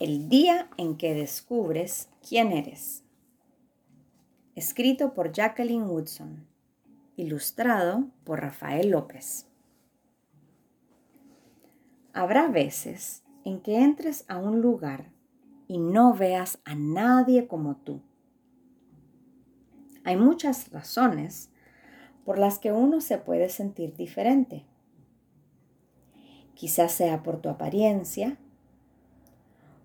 El día en que descubres quién eres. Escrito por Jacqueline Woodson. Ilustrado por Rafael López. Habrá veces en que entres a un lugar y no veas a nadie como tú. Hay muchas razones por las que uno se puede sentir diferente. Quizás sea por tu apariencia,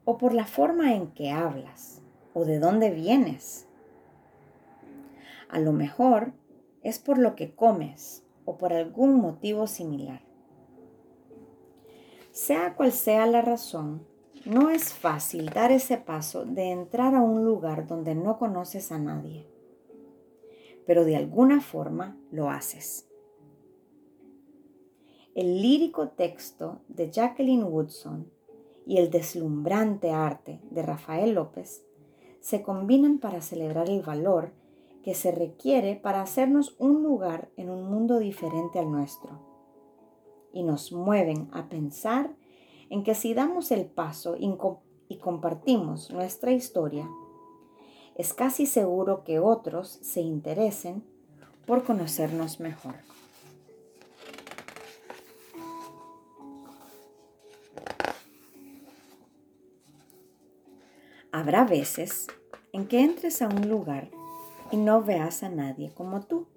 o por la forma en que hablas o de dónde vienes. A lo mejor es por lo que comes o por algún motivo similar. Sea cual sea la razón, no es fácil dar ese paso de entrar a un lugar donde no conoces a nadie, pero de alguna forma lo haces. El lírico texto de Jacqueline Woodson y el deslumbrante arte de Rafael López se combinan para celebrar el valor que se requiere para hacernos un lugar en un mundo diferente al nuestro. Y nos mueven a pensar en que si damos el paso y compartimos nuestra historia, es casi seguro que otros se interesen por conocernos mejor. Habrá veces en que entres a un lugar y no veas a nadie como tú.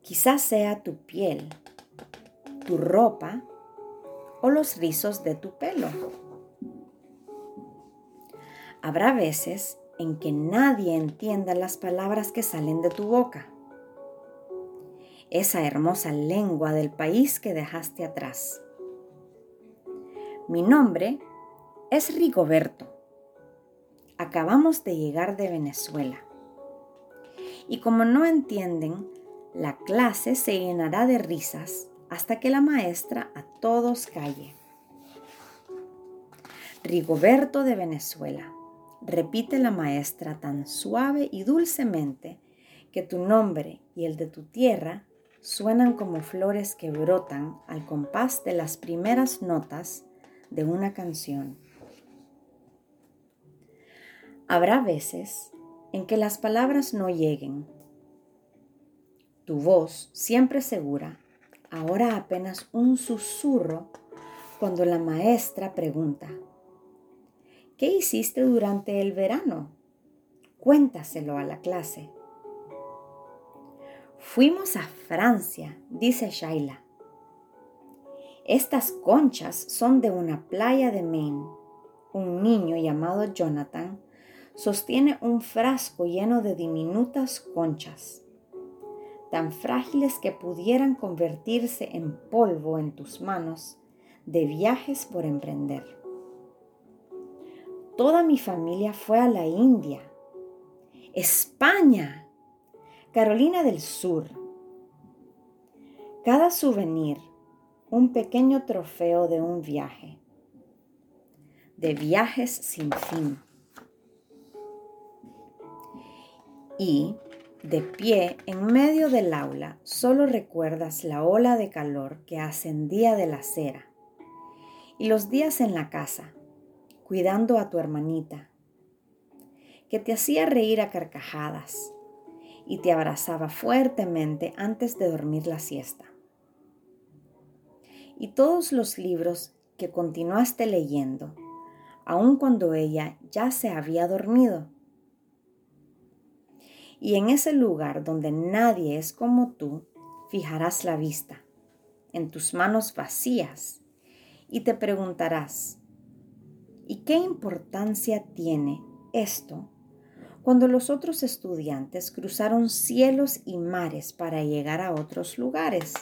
Quizás sea tu piel, tu ropa o los rizos de tu pelo. Habrá veces en que nadie entienda las palabras que salen de tu boca. Esa hermosa lengua del país que dejaste atrás. Mi nombre es Rigoberto. Acabamos de llegar de Venezuela. Y como no entienden, la clase se llenará de risas hasta que la maestra a todos calle. Rigoberto de Venezuela, repite la maestra tan suave y dulcemente que tu nombre y el de tu tierra suenan como flores que brotan al compás de las primeras notas de una canción. Habrá veces en que las palabras no lleguen. Tu voz, siempre segura, ahora apenas un susurro cuando la maestra pregunta, ¿qué hiciste durante el verano? Cuéntaselo a la clase. Fuimos a Francia, dice Shaila. Estas conchas son de una playa de Maine. Un niño llamado Jonathan sostiene un frasco lleno de diminutas conchas, tan frágiles que pudieran convertirse en polvo en tus manos de viajes por emprender. Toda mi familia fue a la India, España, Carolina del Sur. Cada souvenir, un pequeño trofeo de un viaje, de viajes sin fin. Y, de pie en medio del aula, solo recuerdas la ola de calor que ascendía de la acera y los días en la casa, cuidando a tu hermanita, que te hacía reír a carcajadas y te abrazaba fuertemente antes de dormir la siesta. Y todos los libros que continuaste leyendo, aun cuando ella ya se había dormido y en ese lugar donde nadie es como tú, fijarás la vista, en tus manos vacías, y te preguntarás, ¿y qué importancia tiene esto cuando los otros estudiantes cruzaron cielos y mares para llegar a otros lugares?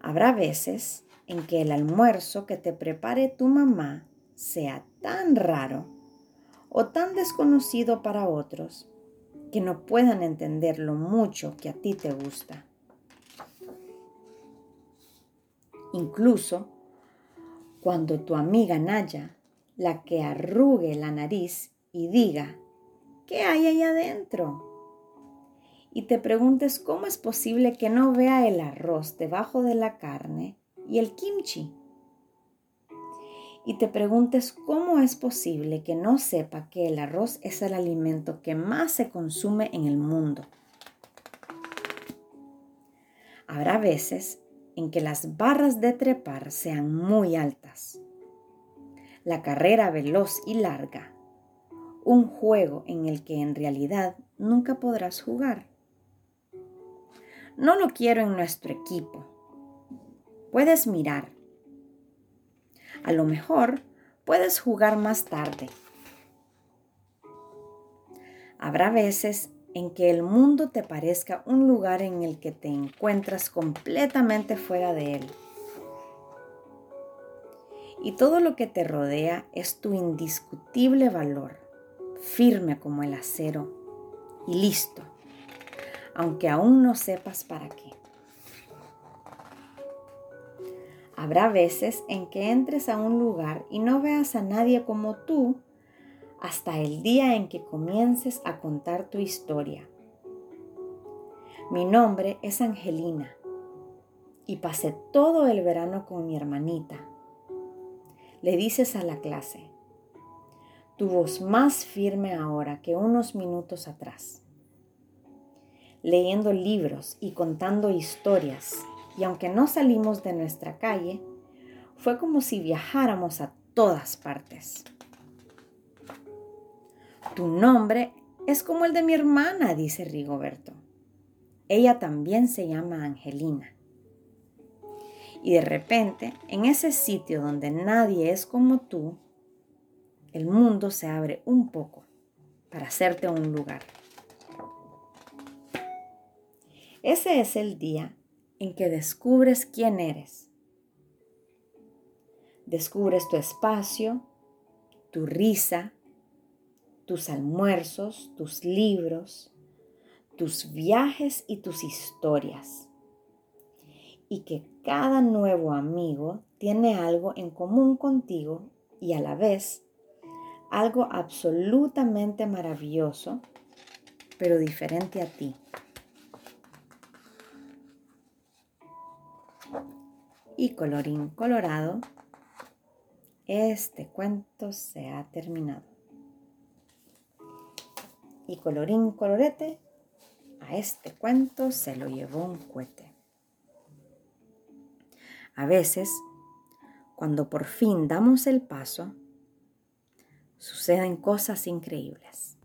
Habrá veces en que el almuerzo que te prepare tu mamá sea tan raro o tan desconocido para otros que no puedan entender lo mucho que a ti te gusta. Incluso cuando tu amiga Naya, la que arrugue la nariz y diga, ¿qué hay ahí adentro? Y te preguntes cómo es posible que no vea el arroz debajo de la carne y el kimchi. Y te preguntes cómo es posible que no sepa que el arroz es el alimento que más se consume en el mundo. Habrá veces en que las barras de trepar sean muy altas. La carrera veloz y larga. Un juego en el que en realidad nunca podrás jugar. No lo quiero en nuestro equipo. Puedes mirar, a lo mejor puedes jugar más tarde. Habrá veces en que el mundo te parezca un lugar en el que te encuentras completamente fuera de él. Y todo lo que te rodea es tu indiscutible valor, firme como el acero y listo, aunque aún no sepas para qué. Habrá veces en que entres a un lugar y no veas a nadie como tú hasta el día en que comiences a contar tu historia. Mi nombre es Angelina y pasé todo el verano con mi hermanita. Le dices a la clase, tu voz más firme ahora que unos minutos atrás, leyendo libros y contando historias y aunque no salimos de nuestra calle, fue como si viajáramos a todas partes. Tu nombre es como el de mi hermana, dice Rigoberto. Ella también se llama Angelina. Y de repente, en ese sitio donde nadie es como tú, el mundo se abre un poco para hacerte un lugar. Ese es el día en que descubres quién eres. Descubres tu espacio, tu risa, tus almuerzos, tus libros, tus viajes y tus historias. Y que cada nuevo amigo tiene algo en común contigo y a la vez algo absolutamente maravilloso, pero diferente a ti. Y colorín colorado, este cuento se ha terminado. Y colorín colorete, a este cuento se lo llevó un cohete. A veces, cuando por fin damos el paso, suceden cosas increíbles.